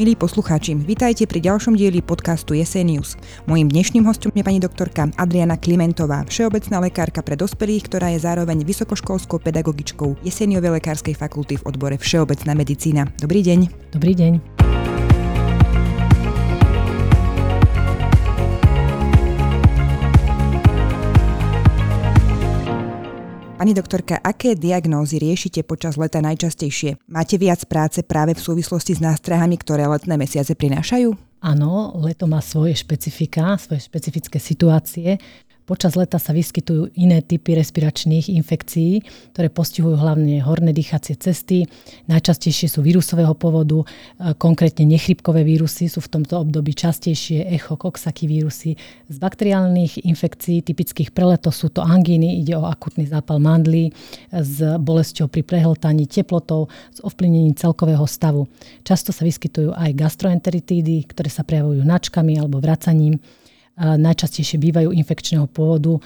Milí poslucháči, vitajte pri ďalšom dieli podcastu Jesenius. Mojím dnešným hostom je pani doktorka Adriana Klimentová, všeobecná lekárka pre dospelých, ktorá je zároveň vysokoškolskou pedagogičkou Jeseniovej lekárskej fakulty v odbore Všeobecná medicína. Dobrý deň. Dobrý deň. Pani doktorka, aké diagnózy riešite počas leta najčastejšie? Máte viac práce práve v súvislosti s nástrahami, ktoré letné mesiace prinášajú? Áno, leto má svoje špecifika, svoje špecifické situácie. Počas leta sa vyskytujú iné typy respiračných infekcií, ktoré postihujú hlavne horné dýchacie cesty. Najčastejšie sú vírusového povodu, e, konkrétne nechrypkové vírusy sú v tomto období častejšie, echo, koksaky vírusy. Z bakteriálnych infekcií typických preletov sú to angíny, ide o akutný zápal mandlí s bolesťou pri prehltaní, teplotou, s ovplyvnením celkového stavu. Často sa vyskytujú aj gastroenteritídy, ktoré sa prejavujú načkami alebo vracaním najčastejšie bývajú infekčného pôvodu,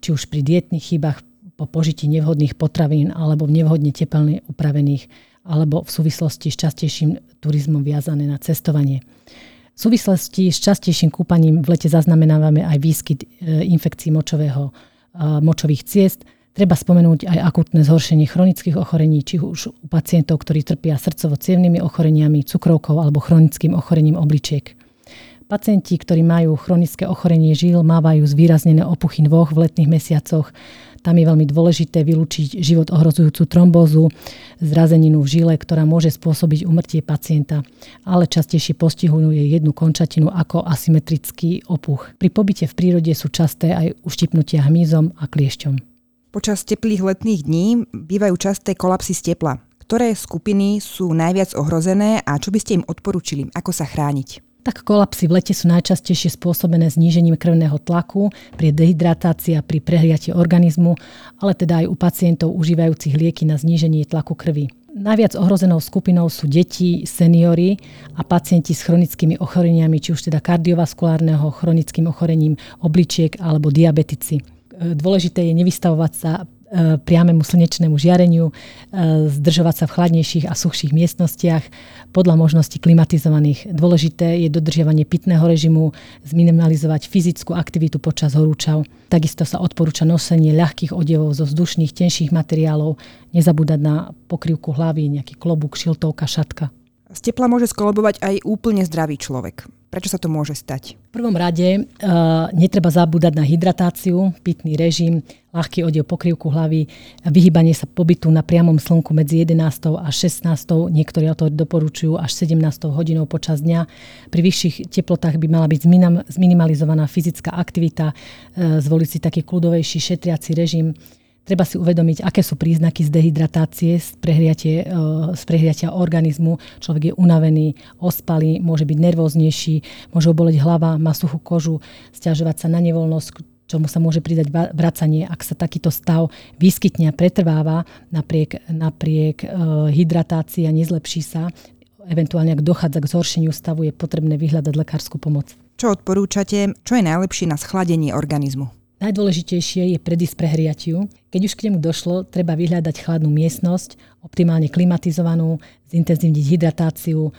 či už pri dietných chybách, po požití nevhodných potravín alebo v nevhodne tepelne upravených alebo v súvislosti s častejším turizmom viazané na cestovanie. V súvislosti s častejším kúpaním v lete zaznamenávame aj výskyt e, infekcií močového, močových ciest. Treba spomenúť aj akutné zhoršenie chronických ochorení, či už u pacientov, ktorí trpia srdcovo-cievnými ochoreniami, cukrovkou alebo chronickým ochorením obličiek. Pacienti, ktorí majú chronické ochorenie žil, mávajú zvýraznené opuchy nôh v letných mesiacoch. Tam je veľmi dôležité vylúčiť život ohrozujúcu trombózu, zrazeninu v žile, ktorá môže spôsobiť umrtie pacienta, ale častejšie postihuje jednu končatinu ako asymetrický opuch. Pri pobyte v prírode sú časté aj uštipnutia hmyzom a kliešťom. Počas teplých letných dní bývajú časté kolapsy z tepla. Ktoré skupiny sú najviac ohrozené a čo by ste im odporúčili? Ako sa chrániť? Tak kolapsy v lete sú najčastejšie spôsobené znížením krvného tlaku pri dehydratácii a pri prehriati organizmu, ale teda aj u pacientov užívajúcich lieky na zníženie tlaku krvi. Najviac ohrozenou skupinou sú deti, seniory a pacienti s chronickými ochoreniami, či už teda kardiovaskulárneho, chronickým ochorením obličiek alebo diabetici. Dôležité je nevystavovať sa E, priamemu slnečnému žiareniu, e, zdržovať sa v chladnejších a suchších miestnostiach podľa možností klimatizovaných. Dôležité je dodržiavanie pitného režimu, zminimalizovať fyzickú aktivitu počas horúčav. Takisto sa odporúča nosenie ľahkých odevov zo vzdušných, tenších materiálov, nezabúdať na pokrývku hlavy, nejaký klobúk, šiltovka, šatka. Z tepla môže skolobovať aj úplne zdravý človek. Prečo sa to môže stať? V prvom rade uh, netreba zabúdať na hydratáciu, pitný režim, ľahký odev pokrývku hlavy, vyhýbanie sa pobytu na priamom slnku medzi 11. a 16. Niektorí to doporučujú až 17. hodinou počas dňa. Pri vyšších teplotách by mala byť zminimalizovaná fyzická aktivita, uh, zvoliť si taký kľudovejší šetriaci režim, Treba si uvedomiť, aké sú príznaky z dehydratácie, z, prehriatie, e, z prehriatia organizmu. Človek je unavený, ospalý, môže byť nervóznejší, môže oboleť hlava, má suchú kožu, stiažovať sa na nevoľnosť, čomu sa môže pridať vracanie, ak sa takýto stav vyskytne a pretrváva napriek, napriek e, hydratácii a nezlepší sa, eventuálne ak dochádza k zhoršeniu stavu, je potrebné vyhľadať lekárskú pomoc. Čo odporúčate, čo je najlepšie na schladenie organizmu? Najdôležitejšie je predísť prehriatiu. Keď už k nemu došlo, treba vyhľadať chladnú miestnosť, optimálne klimatizovanú, zintenzívniť hydratáciu,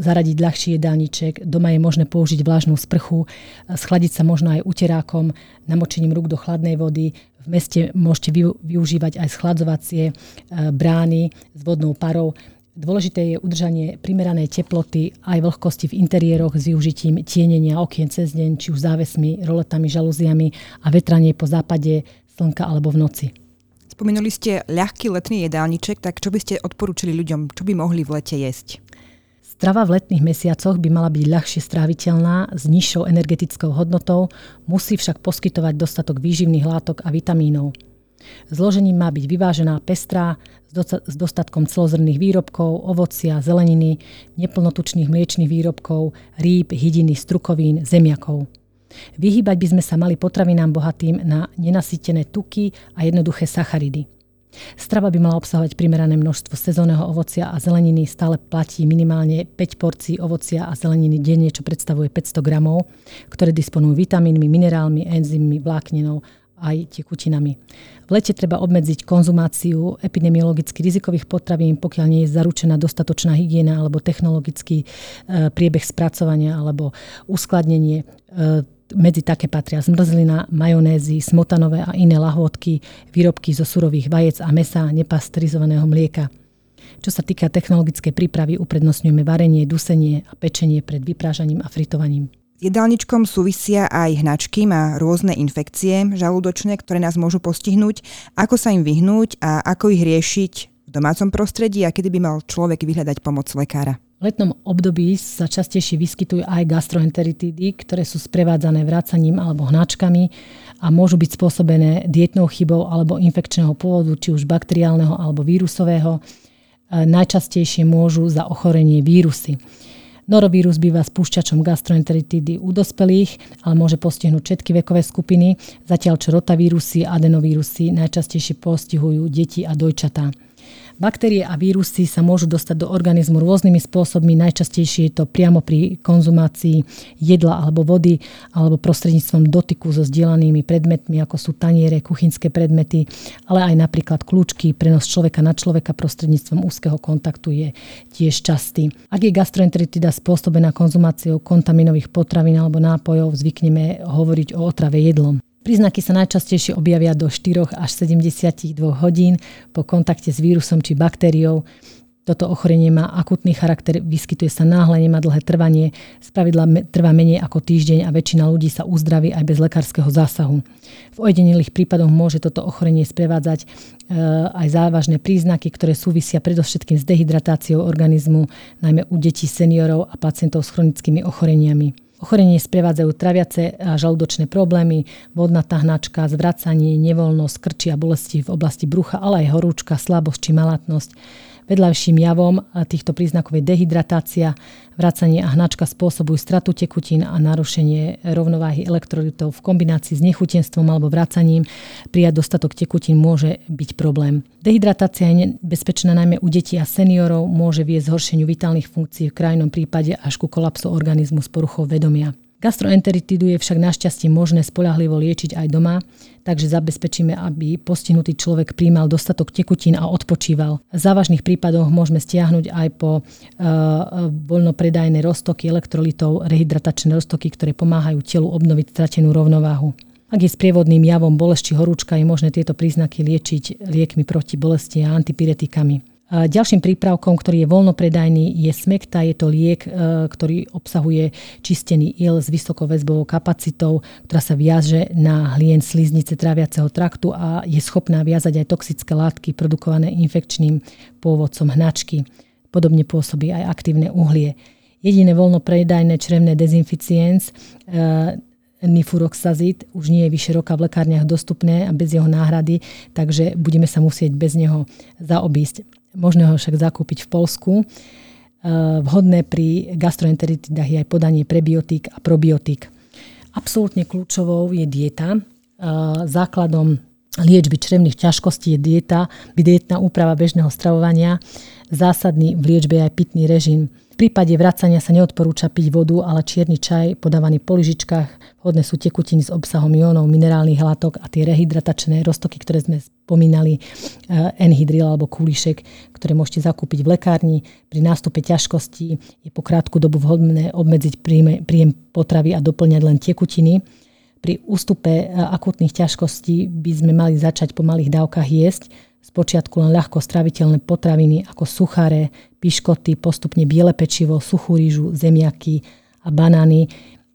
zaradiť ľahší jedálniček. Doma je možné použiť vlažnú sprchu, schladiť sa možno aj uterákom, namočením rúk do chladnej vody. V meste môžete využívať aj schladzovacie brány s vodnou parou. Dôležité je udržanie primeranej teploty aj vlhkosti v interiéroch s využitím tienenia okien cez deň, či už závesmi, roletami, žalúziami a vetranie po západe slnka alebo v noci. Spomenuli ste ľahký letný jedálniček, tak čo by ste odporúčili ľuďom, čo by mohli v lete jesť? Strava v letných mesiacoch by mala byť ľahšie stráviteľná s nižšou energetickou hodnotou, musí však poskytovať dostatok výživných látok a vitamínov. Zložením má byť vyvážená, pestrá, s dostatkom celozrných výrobkov, ovocia, zeleniny, neplnotučných mliečných výrobkov, rýb, hydiny, strukovín, zemiakov. Vyhýbať by sme sa mali potravinám bohatým na nenasýtené tuky a jednoduché sacharidy. Strava by mala obsahovať primerané množstvo sezónneho ovocia a zeleniny. Stále platí minimálne 5 porcií ovocia a zeleniny denne, čo predstavuje 500 gramov, ktoré disponujú vitamínmi, minerálmi, enzymmi, vlákninou aj tekutinami. V lete treba obmedziť konzumáciu epidemiologicky rizikových potravín, pokiaľ nie je zaručená dostatočná hygiena alebo technologický e, priebeh spracovania alebo uskladnenie. E, medzi také patria zmrzlina, majonézy, smotanové a iné lahôdky, výrobky zo surových vajec a mesa, nepasteurizovaného mlieka. Čo sa týka technologickej prípravy, uprednostňujeme varenie, dusenie a pečenie pred vyprážaním a fritovaním. Jedálničkom súvisia aj hnačky, má rôzne infekcie žalúdočné, ktoré nás môžu postihnúť. Ako sa im vyhnúť a ako ich riešiť v domácom prostredí a kedy by mal človek vyhľadať pomoc lekára? V letnom období sa častejšie vyskytujú aj gastroenteritídy, ktoré sú sprevádzané vrácaním alebo hnačkami a môžu byť spôsobené dietnou chybou alebo infekčného pôvodu, či už bakteriálneho alebo vírusového. Najčastejšie môžu za ochorenie vírusy. Norovírus býva spúšťačom gastroenteritídy u dospelých, ale môže postihnúť všetky vekové skupiny, zatiaľ čo rotavírusy a adenovírusy najčastejšie postihujú deti a dojčatá. Baktérie a vírusy sa môžu dostať do organizmu rôznymi spôsobmi. Najčastejšie je to priamo pri konzumácii jedla alebo vody alebo prostredníctvom dotyku so zdieľanými predmetmi, ako sú taniere, kuchynské predmety, ale aj napríklad kľúčky, prenos človeka na človeka prostredníctvom úzkeho kontaktu je tiež častý. Ak je gastroenteritida spôsobená konzumáciou kontaminových potravín alebo nápojov, zvykneme hovoriť o otrave jedlom. Príznaky sa najčastejšie objavia do 4 až 72 hodín po kontakte s vírusom či baktériou. Toto ochorenie má akutný charakter, vyskytuje sa náhle, nemá dlhé trvanie, spravidla trvá menej ako týždeň a väčšina ľudí sa uzdraví aj bez lekárskeho zásahu. V ojedinelých prípadoch môže toto ochorenie sprevádzať e, aj závažné príznaky, ktoré súvisia predovšetkým s dehydratáciou organizmu, najmä u detí, seniorov a pacientov s chronickými ochoreniami. Ochorenie sprevádzajú traviace a žalúdočné problémy, vodná tahnačka, zvracanie, nevoľnosť, krči a bolesti v oblasti brucha, ale aj horúčka, slabosť či malatnosť. Vedľajším javom týchto príznakov je dehydratácia, vracanie a hnačka spôsobujú stratu tekutín a narušenie rovnováhy elektrolitov v kombinácii s nechutenstvom alebo vracaním. Prijať dostatok tekutín môže byť problém. Dehydratácia je nebezpečná najmä u detí a seniorov, môže viesť zhoršeniu vitálnych funkcií v krajnom prípade až ku kolapsu organizmu s poruchou vedomia. Gastroenteritidu je však našťastie možné spolahlivo liečiť aj doma, takže zabezpečíme, aby postihnutý človek príjmal dostatok tekutín a odpočíval. V závažných prípadoch môžeme stiahnuť aj po uh, voľnopredajné roztoky elektrolitov, rehydratačné roztoky, ktoré pomáhajú telu obnoviť stratenú rovnováhu. Ak je sprievodným javom bolesti horúčka, je možné tieto príznaky liečiť liekmi proti bolesti a antipiretikami. Ďalším prípravkom, ktorý je voľnopredajný, je smekta. Je to liek, e, ktorý obsahuje čistený il s vysokou väzbovou kapacitou, ktorá sa viaže na hlien sliznice tráviaceho traktu a je schopná viazať aj toxické látky produkované infekčným pôvodcom hnačky. Podobne pôsobí aj aktívne uhlie. Jediné voľnopredajné črevné dezinficiens e, nifuroxazid už nie je vyše roka v lekárniach dostupné a bez jeho náhrady, takže budeme sa musieť bez neho zaobísť. Možné ho však zakúpiť v Polsku. E, vhodné pri gastroenteritidách je aj podanie prebiotík a probiotík. Absolútne kľúčovou je dieta. E, základom liečby črevných ťažkostí je dieta, dietná úprava bežného stravovania. Zásadný v liečbe aj pitný režim prípade vracania sa neodporúča piť vodu, ale čierny čaj podávaný po lyžičkách. Vhodné sú tekutiny s obsahom jónov, minerálnych látok a tie rehydratačné roztoky, ktoré sme spomínali, enhydril alebo kúlišek, ktoré môžete zakúpiť v lekárni. Pri nástupe ťažkosti je po krátku dobu vhodné obmedziť príjem potravy a doplňať len tekutiny. Pri ústupe akutných ťažkostí by sme mali začať po malých dávkach jesť, Spočiatku len ľahko straviteľné potraviny ako suchare, piškoty, postupne biele pečivo, suchú rýžu, zemiaky a banány.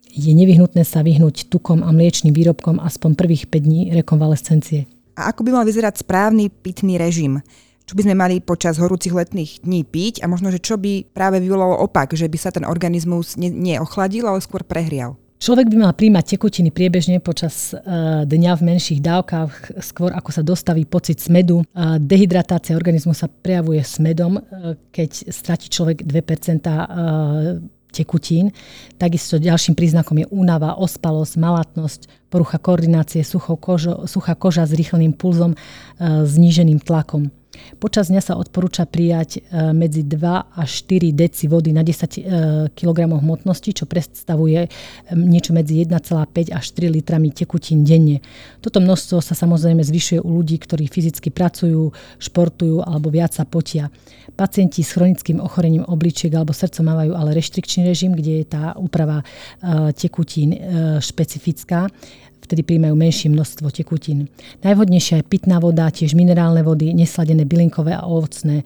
Je nevyhnutné sa vyhnúť tukom a mliečným výrobkom aspoň prvých 5 dní rekonvalescencie. A ako by mal vyzerať správny pitný režim? Čo by sme mali počas horúcich letných dní piť a možno, že čo by práve vyvolalo opak, že by sa ten organizmus neochladil, ale skôr prehrial? Človek by mal príjmať tekutiny priebežne počas uh, dňa v menších dávkach, skôr ako sa dostaví pocit smedu. Dehydratácia organizmu sa prejavuje smedom, uh, keď stratí človek 2% tekutín. Takisto ďalším príznakom je únava, ospalosť, malatnosť, porucha koordinácie, kožo, suchá koža s rýchlým pulzom, zníženým tlakom. Počas dňa sa odporúča prijať e, medzi 2 až 4 deci vody na 10 e, kg hmotnosti, čo predstavuje e, niečo medzi 1,5 až 3 litrami tekutín denne. Toto množstvo sa samozrejme zvyšuje u ľudí, ktorí fyzicky pracujú, športujú alebo viac sa potia. Pacienti s chronickým ochorením obličiek alebo srdca majú ale reštrikčný režim, kde je tá úprava tekutín špecifická vtedy príjmajú menšie množstvo tekutín. Najvhodnejšia je pitná voda, tiež minerálne vody, nesladené bylinkové a ovocné,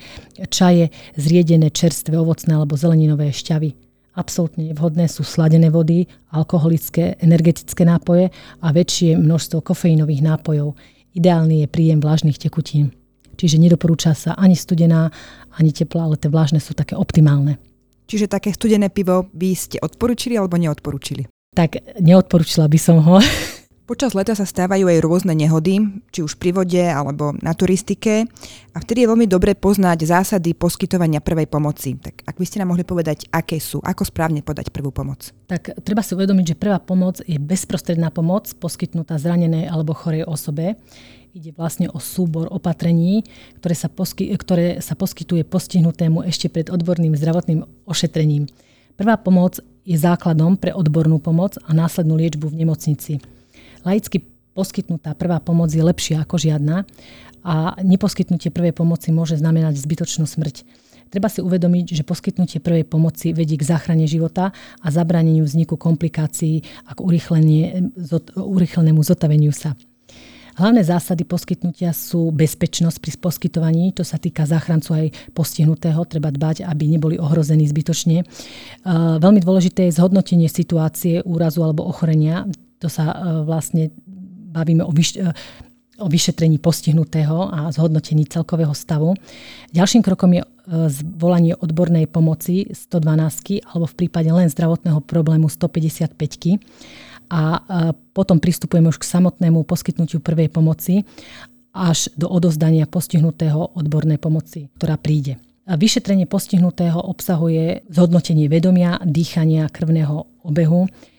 čaje, zriedené čerstvé ovocné alebo zeleninové šťavy. Absolútne vhodné sú sladené vody, alkoholické, energetické nápoje a väčšie množstvo kofeínových nápojov. Ideálny je príjem vlážnych tekutín. Čiže nedoporúča sa ani studená, ani teplá, ale tie vlážne sú také optimálne. Čiže také studené pivo by ste odporúčili alebo neodporúčili? Tak neodporúčila by som ho. Počas leta sa stávajú aj rôzne nehody, či už pri vode alebo na turistike a vtedy je veľmi dobre poznať zásady poskytovania prvej pomoci. Tak ak by ste nám mohli povedať, aké sú, ako správne podať prvú pomoc? Tak treba si uvedomiť, že prvá pomoc je bezprostredná pomoc poskytnutá zranenej alebo chorej osobe. Ide vlastne o súbor opatrení, ktoré sa, posky, ktoré sa poskytuje postihnutému ešte pred odborným zdravotným ošetrením. Prvá pomoc je základom pre odbornú pomoc a následnú liečbu v nemocnici laicky poskytnutá prvá pomoc je lepšia ako žiadna a neposkytnutie prvej pomoci môže znamenať zbytočnú smrť. Treba si uvedomiť, že poskytnutie prvej pomoci vedie k záchrane života a zabraneniu vzniku komplikácií a k urychlenému zotaveniu sa. Hlavné zásady poskytnutia sú bezpečnosť pri poskytovaní, to sa týka záchrancu aj postihnutého, treba dbať, aby neboli ohrození zbytočne. Veľmi dôležité je zhodnotenie situácie úrazu alebo ochorenia, to sa e, vlastne bavíme o, vyš- e, o vyšetrení postihnutého a zhodnotení celkového stavu. Ďalším krokom je e, zvolanie odbornej pomoci 112 alebo v prípade len zdravotného problému 155 a potom pristupujeme už k samotnému poskytnutiu prvej pomoci až do odozdania postihnutého odbornej pomoci, ktorá príde. Vyšetrenie postihnutého obsahuje zhodnotenie vedomia, dýchania, krvného obehu, Eh,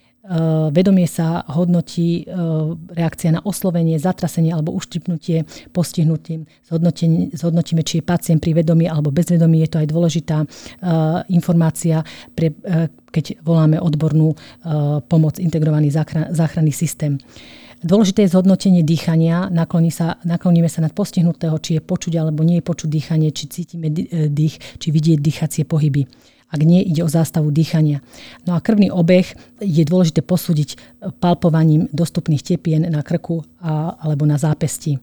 vedomie sa hodnotí eh, reakcia na oslovenie, zatrasenie alebo uštipnutie postihnutím. Zhodnotíme, či je pacient pri vedomí alebo bezvedomí. Je to aj dôležitá eh, informácia, pre, keď voláme odbornú pomoc, integrovaný záchranný systém. Dôležité je zhodnotenie dýchania. Nakloní sa, nakloníme sa nad postihnutého, či je počuť alebo nie je počuť dýchanie, či cítime dých, či vidieť dýchacie pohyby ak nie ide o zástavu dýchania. No a krvný obeh je dôležité posúdiť palpovaním dostupných tepien na krku a, alebo na zápesti.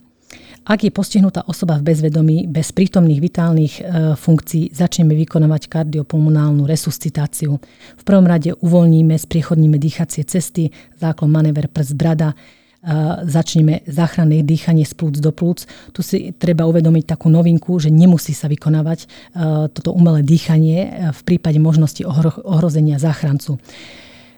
Ak je postihnutá osoba v bezvedomí bez prítomných vitálnych e, funkcií, začneme vykonávať kardiopulmonálnu resuscitáciu. V prvom rade uvoľníme, spriechodníme dýchacie cesty, záklon manéver prst brada, začneme záchranné dýchanie z plúc do plúc. Tu si treba uvedomiť takú novinku, že nemusí sa vykonávať toto umelé dýchanie v prípade možnosti ohrozenia záchrancu.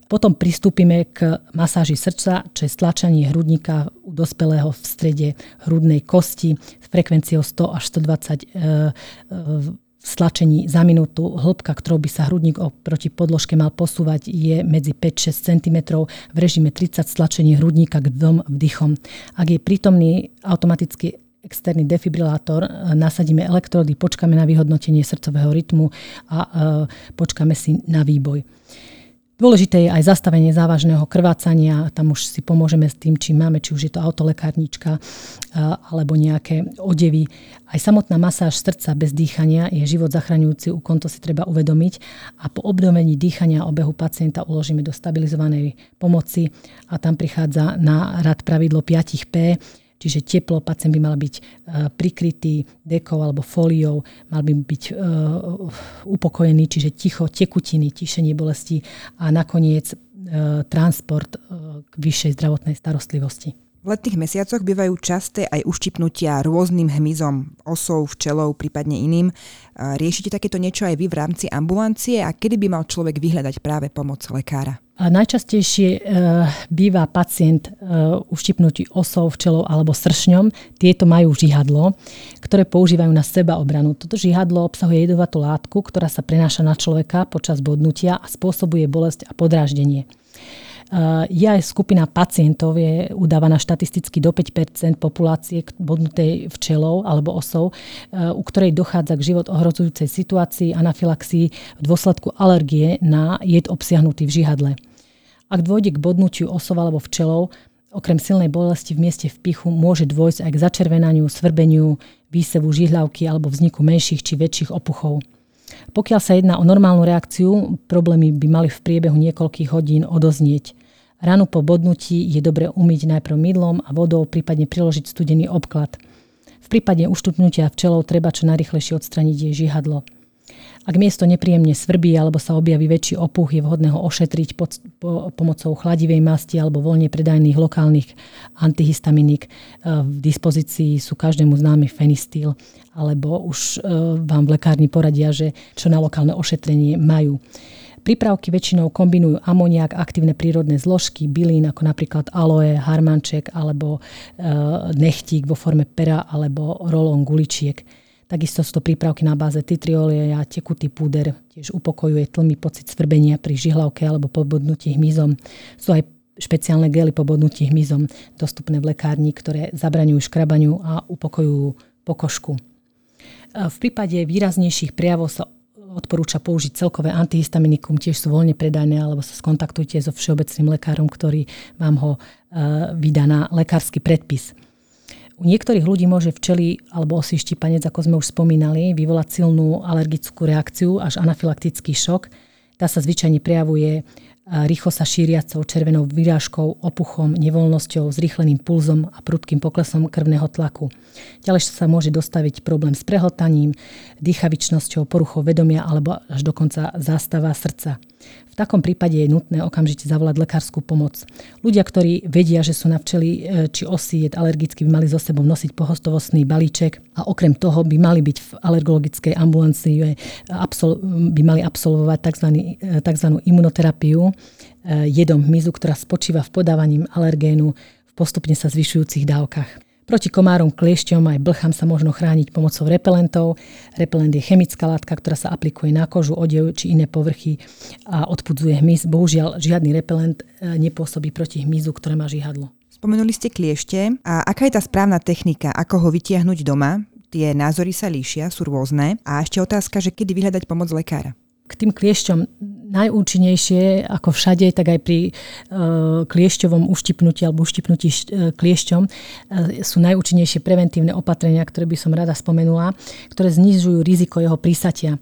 Potom pristúpime k masáži srdca, čo je stlačanie hrudníka u dospelého v strede hrudnej kosti s frekvenciou 100 až 120 stlačení za minútu. Hĺbka, ktorou by sa hrudník oproti podložke mal posúvať, je medzi 5-6 cm v režime 30 stlačení hrudníka k dvom vdychom. Ak je prítomný automaticky externý defibrilátor, nasadíme elektrody, počkáme na vyhodnotenie srdcového rytmu a e, počkáme si na výboj. Dôležité je aj zastavenie závažného krvácania, tam už si pomôžeme s tým, či máme, či už je to autolekárnička alebo nejaké odevy. Aj samotná masáž srdca bez dýchania je život zachraňujúci úkon, to si treba uvedomiť. A po obnovení dýchania obehu pacienta uložíme do stabilizovanej pomoci a tam prichádza na rad pravidlo 5P, Čiže teplo, pacient by mal byť e, prikrytý dekou alebo fóliou, mal by byť e, upokojený, čiže ticho, tekutiny, tišenie bolesti a nakoniec e, transport k vyššej zdravotnej starostlivosti. V letných mesiacoch bývajú časté aj uštipnutia rôznym hmyzom, osou, včelou, prípadne iným. Riešite takéto niečo aj vy v rámci ambulancie a kedy by mal človek vyhľadať práve pomoc lekára? Najčastejšie e, býva pacient e, uštipnutý osou, včelou alebo sršňom. Tieto majú žihadlo, ktoré používajú na seba obranu. Toto žihadlo obsahuje jedovatú látku, ktorá sa prenáša na človeka počas bodnutia a spôsobuje bolesť a podráždenie. Je aj skupina pacientov, je udávaná štatisticky do 5% populácie bodnutej včelou alebo osou, u ktorej dochádza k život ohrozujúcej situácii anafilaxii v dôsledku alergie na jed obsiahnutý v žihadle. Ak dôjde k bodnutiu osov alebo včelov, okrem silnej bolesti v mieste vpichu môže dôjsť aj k začervenaniu, svrbeniu, výsevu žihľavky alebo vzniku menších či väčších opuchov. Pokiaľ sa jedná o normálnu reakciu, problémy by mali v priebehu niekoľkých hodín odoznieť. Ranu po bodnutí je dobre umyť najprv mydlom a vodou, prípadne priložiť studený obklad. V prípade uštupnutia včelov treba čo najrychlejšie odstraniť jej žihadlo. Ak miesto nepríjemne svrbí alebo sa objaví väčší opuch, je vhodné ho ošetriť pod, po, pomocou chladivej masti alebo voľne predajných lokálnych antihistaminík. E, v dispozícii sú každému známy fenistil alebo už e, vám v lekárni poradia, že čo na lokálne ošetrenie majú. Prípravky väčšinou kombinujú amoniak, aktívne prírodné zložky, bylín ako napríklad aloe, harmanček alebo e, nechtík vo forme pera alebo rolón guličiek. Takisto sú to prípravky na báze titriolie a tekutý púder, tiež upokojuje tlmy pocit svrbenia pri žihlavke alebo pobodnutí hmyzom. Sú aj špeciálne gely pobodnutí hmyzom dostupné v lekárni, ktoré zabraňujú škrabaniu a upokojujú pokožku. V prípade výraznejších prejavov sa odporúča použiť celkové antihistaminikum, tiež sú voľne predajné, alebo sa skontaktujte so všeobecným lekárom, ktorý vám ho eh, vydá na lekársky predpis. U niektorých ľudí môže včely alebo osý štípanec, ako sme už spomínali, vyvolať silnú alergickú reakciu až anafylaktický šok. Tá sa zvyčajne prejavuje rýchlo sa šíriacou červenou vyrážkou, opuchom, nevoľnosťou, zrýchleným pulzom a prudkým poklesom krvného tlaku. Ďalej sa môže dostaviť problém s prehltaním, dýchavičnosťou, poruchou vedomia alebo až dokonca zástava srdca. V takom prípade je nutné okamžite zavolať lekárskú pomoc. Ľudia, ktorí vedia, že sú na včeli e, či osy jed alergicky, by mali so sebou nosiť pohostovostný balíček a okrem toho by mali byť v alergologickej ambulancii, e, by mali absolvovať tzv. E, tzv. imunoterapiu jedom hmyzu, ktorá spočíva v podávaním alergénu v postupne sa zvyšujúcich dávkach. Proti komárom, kliešťom aj blchám sa možno chrániť pomocou repelentov. Repelent je chemická látka, ktorá sa aplikuje na kožu, odev či iné povrchy a odpudzuje hmyz. Bohužiaľ, žiadny repelent e, nepôsobí proti hmyzu, ktoré má žihadlo. Spomenuli ste kliešte. A aká je tá správna technika, ako ho vytiahnuť doma? Tie názory sa líšia, sú rôzne. A ešte otázka, že kedy vyhľadať pomoc lekára? k tým kliešťom najúčinnejšie, ako všade, tak aj pri uh, kliešťovom uštipnutí alebo uštipnutí uh, kliešťom uh, sú najúčinnejšie preventívne opatrenia, ktoré by som rada spomenula, ktoré znižujú riziko jeho prísatia.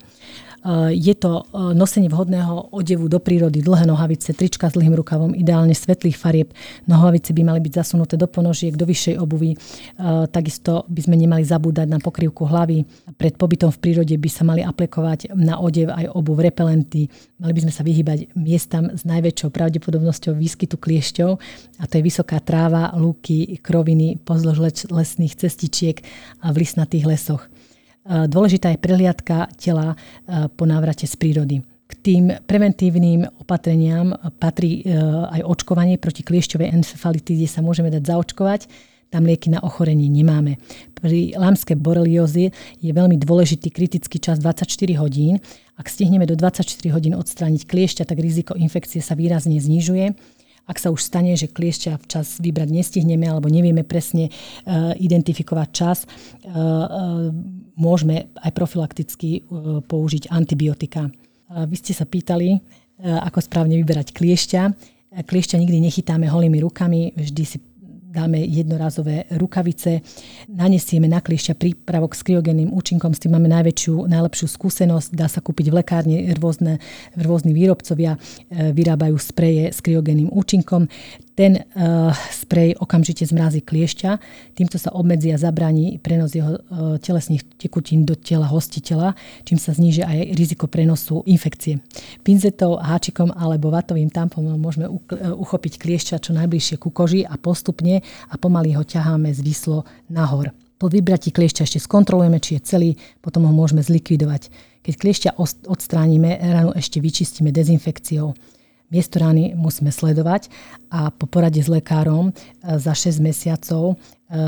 Eh, je to eh, nosenie vhodného odevu do prírody, dlhé nohavice, trička s dlhým rukavom, ideálne svetlých farieb. Nohavice by mali byť zasunuté do ponožiek, do vyššej obuvy. Eh, takisto by sme nemali zabúdať na pokrývku hlavy. Pred pobytom v prírode by sa mali aplikovať na odev aj obuv repelenty. Mali by sme sa vyhybať miestam s najväčšou pravdepodobnosťou výskytu kliešťov a to je vysoká tráva, lúky, kroviny pozdĺž lesných cestičiek a v lisnatých lesoch. Dôležitá je prehliadka tela po návrate z prírody. K tým preventívnym opatreniam patrí e, aj očkovanie proti kliešťovej encefalitíde sa môžeme dať zaočkovať. Tam lieky na ochorenie nemáme. Pri lámskej boreliózy je veľmi dôležitý kritický čas 24 hodín. Ak stihneme do 24 hodín odstrániť kliešťa, tak riziko infekcie sa výrazne znižuje ak sa už stane, že kliešťa včas vybrať nestihneme alebo nevieme presne uh, identifikovať čas, uh, uh, môžeme aj profilakticky uh, použiť antibiotika. Uh, vy ste sa pýtali, uh, ako správne vyberať kliešťa. Kliešťa nikdy nechytáme holými rukami, vždy si dáme jednorazové rukavice, nanesieme na kliešťa prípravok s kryogenným účinkom, s tým máme najväčšiu, najlepšiu skúsenosť, dá sa kúpiť v lekárni, rôzne, rôzni výrobcovia e, vyrábajú spreje s kryogenným účinkom ten uh, sprej okamžite zmrazí kliešťa, týmto sa obmedzí a zabraní prenos jeho uh, telesných tekutín do tela hostiteľa, čím sa zníži aj riziko prenosu infekcie. Pinzetou, háčikom alebo vatovým tampom môžeme uh, uchopiť kliešťa čo najbližšie ku koži a postupne a pomaly ho ťaháme zvislo nahor. Po vybratí kliešťa ešte skontrolujeme, či je celý, potom ho môžeme zlikvidovať. Keď kliešťa odstránime, ranu ešte vyčistíme dezinfekciou. Miesto rany musíme sledovať a po porade s lekárom e, za 6 mesiacov e,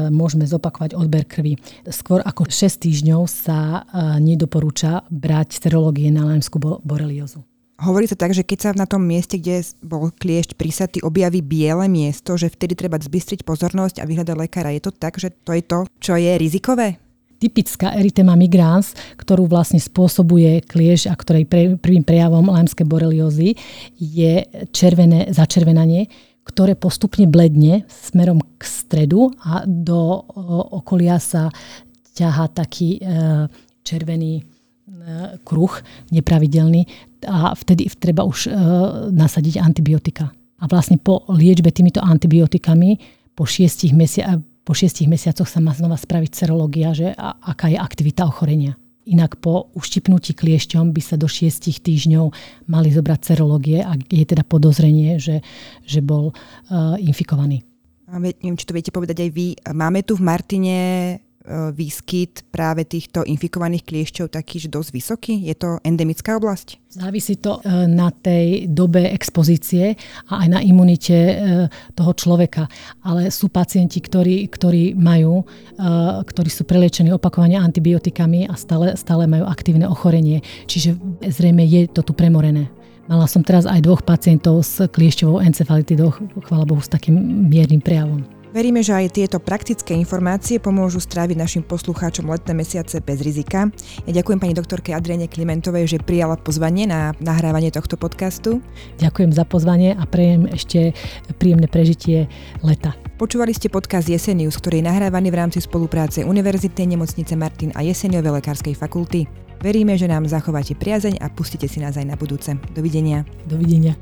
môžeme zopakovať odber krvi. Skôr ako 6 týždňov sa e, nedoporúča brať serológie na lajmskú boreliozu. Hovorí sa tak, že keď sa na tom mieste, kde bol kliešť prísatý, objaví biele miesto, že vtedy treba zbystriť pozornosť a vyhľadať lekára. Je to tak, že to je to, čo je rizikové? Typická erytema migrans, ktorú vlastne spôsobuje kliež a ktorej prvým prejavom lajmskej boreliózy je červené začervenanie, ktoré postupne bledne smerom k stredu a do okolia sa ťahá taký e, červený E, kruh nepravidelný a vtedy treba už e, nasadiť antibiotika. A vlastne po liečbe týmito antibiotikami po šiestich, mesia- po šiestich mesiacoch sa má znova spraviť serológia, že a, aká je aktivita ochorenia. Inak po uštipnutí kliešťom by sa do šiestich týždňov mali zobrať serológie, ak je teda podozrenie, že, že bol uh, infikovaný. Neviem, či to viete povedať aj vy. Máme tu v Martine výskyt práve týchto infikovaných kliešťov taký, že dosť vysoký? Je to endemická oblasť? Závisí to e, na tej dobe expozície a aj na imunite e, toho človeka. Ale sú pacienti, ktorí, ktorí majú, ktorí sú preliečení opakovane antibiotikami a stále, stále majú aktívne ochorenie. Čiže zrejme je to tu premorené. Mala som teraz aj dvoch pacientov s kliešťovou encefalitidou, chvála Bohu, s takým miernym prejavom. Veríme, že aj tieto praktické informácie pomôžu stráviť našim poslucháčom letné mesiace bez rizika. Ja ďakujem pani doktorke Adriane Klimentovej, že prijala pozvanie na nahrávanie tohto podcastu. Ďakujem za pozvanie a prejem ešte príjemné prežitie leta. Počúvali ste podcast Jesenius, ktorý je nahrávaný v rámci spolupráce Univerzitnej nemocnice Martin a Jeseniovej lekárskej fakulty. Veríme, že nám zachováte priazeň a pustite si nás aj na budúce. Dovidenia. Dovidenia.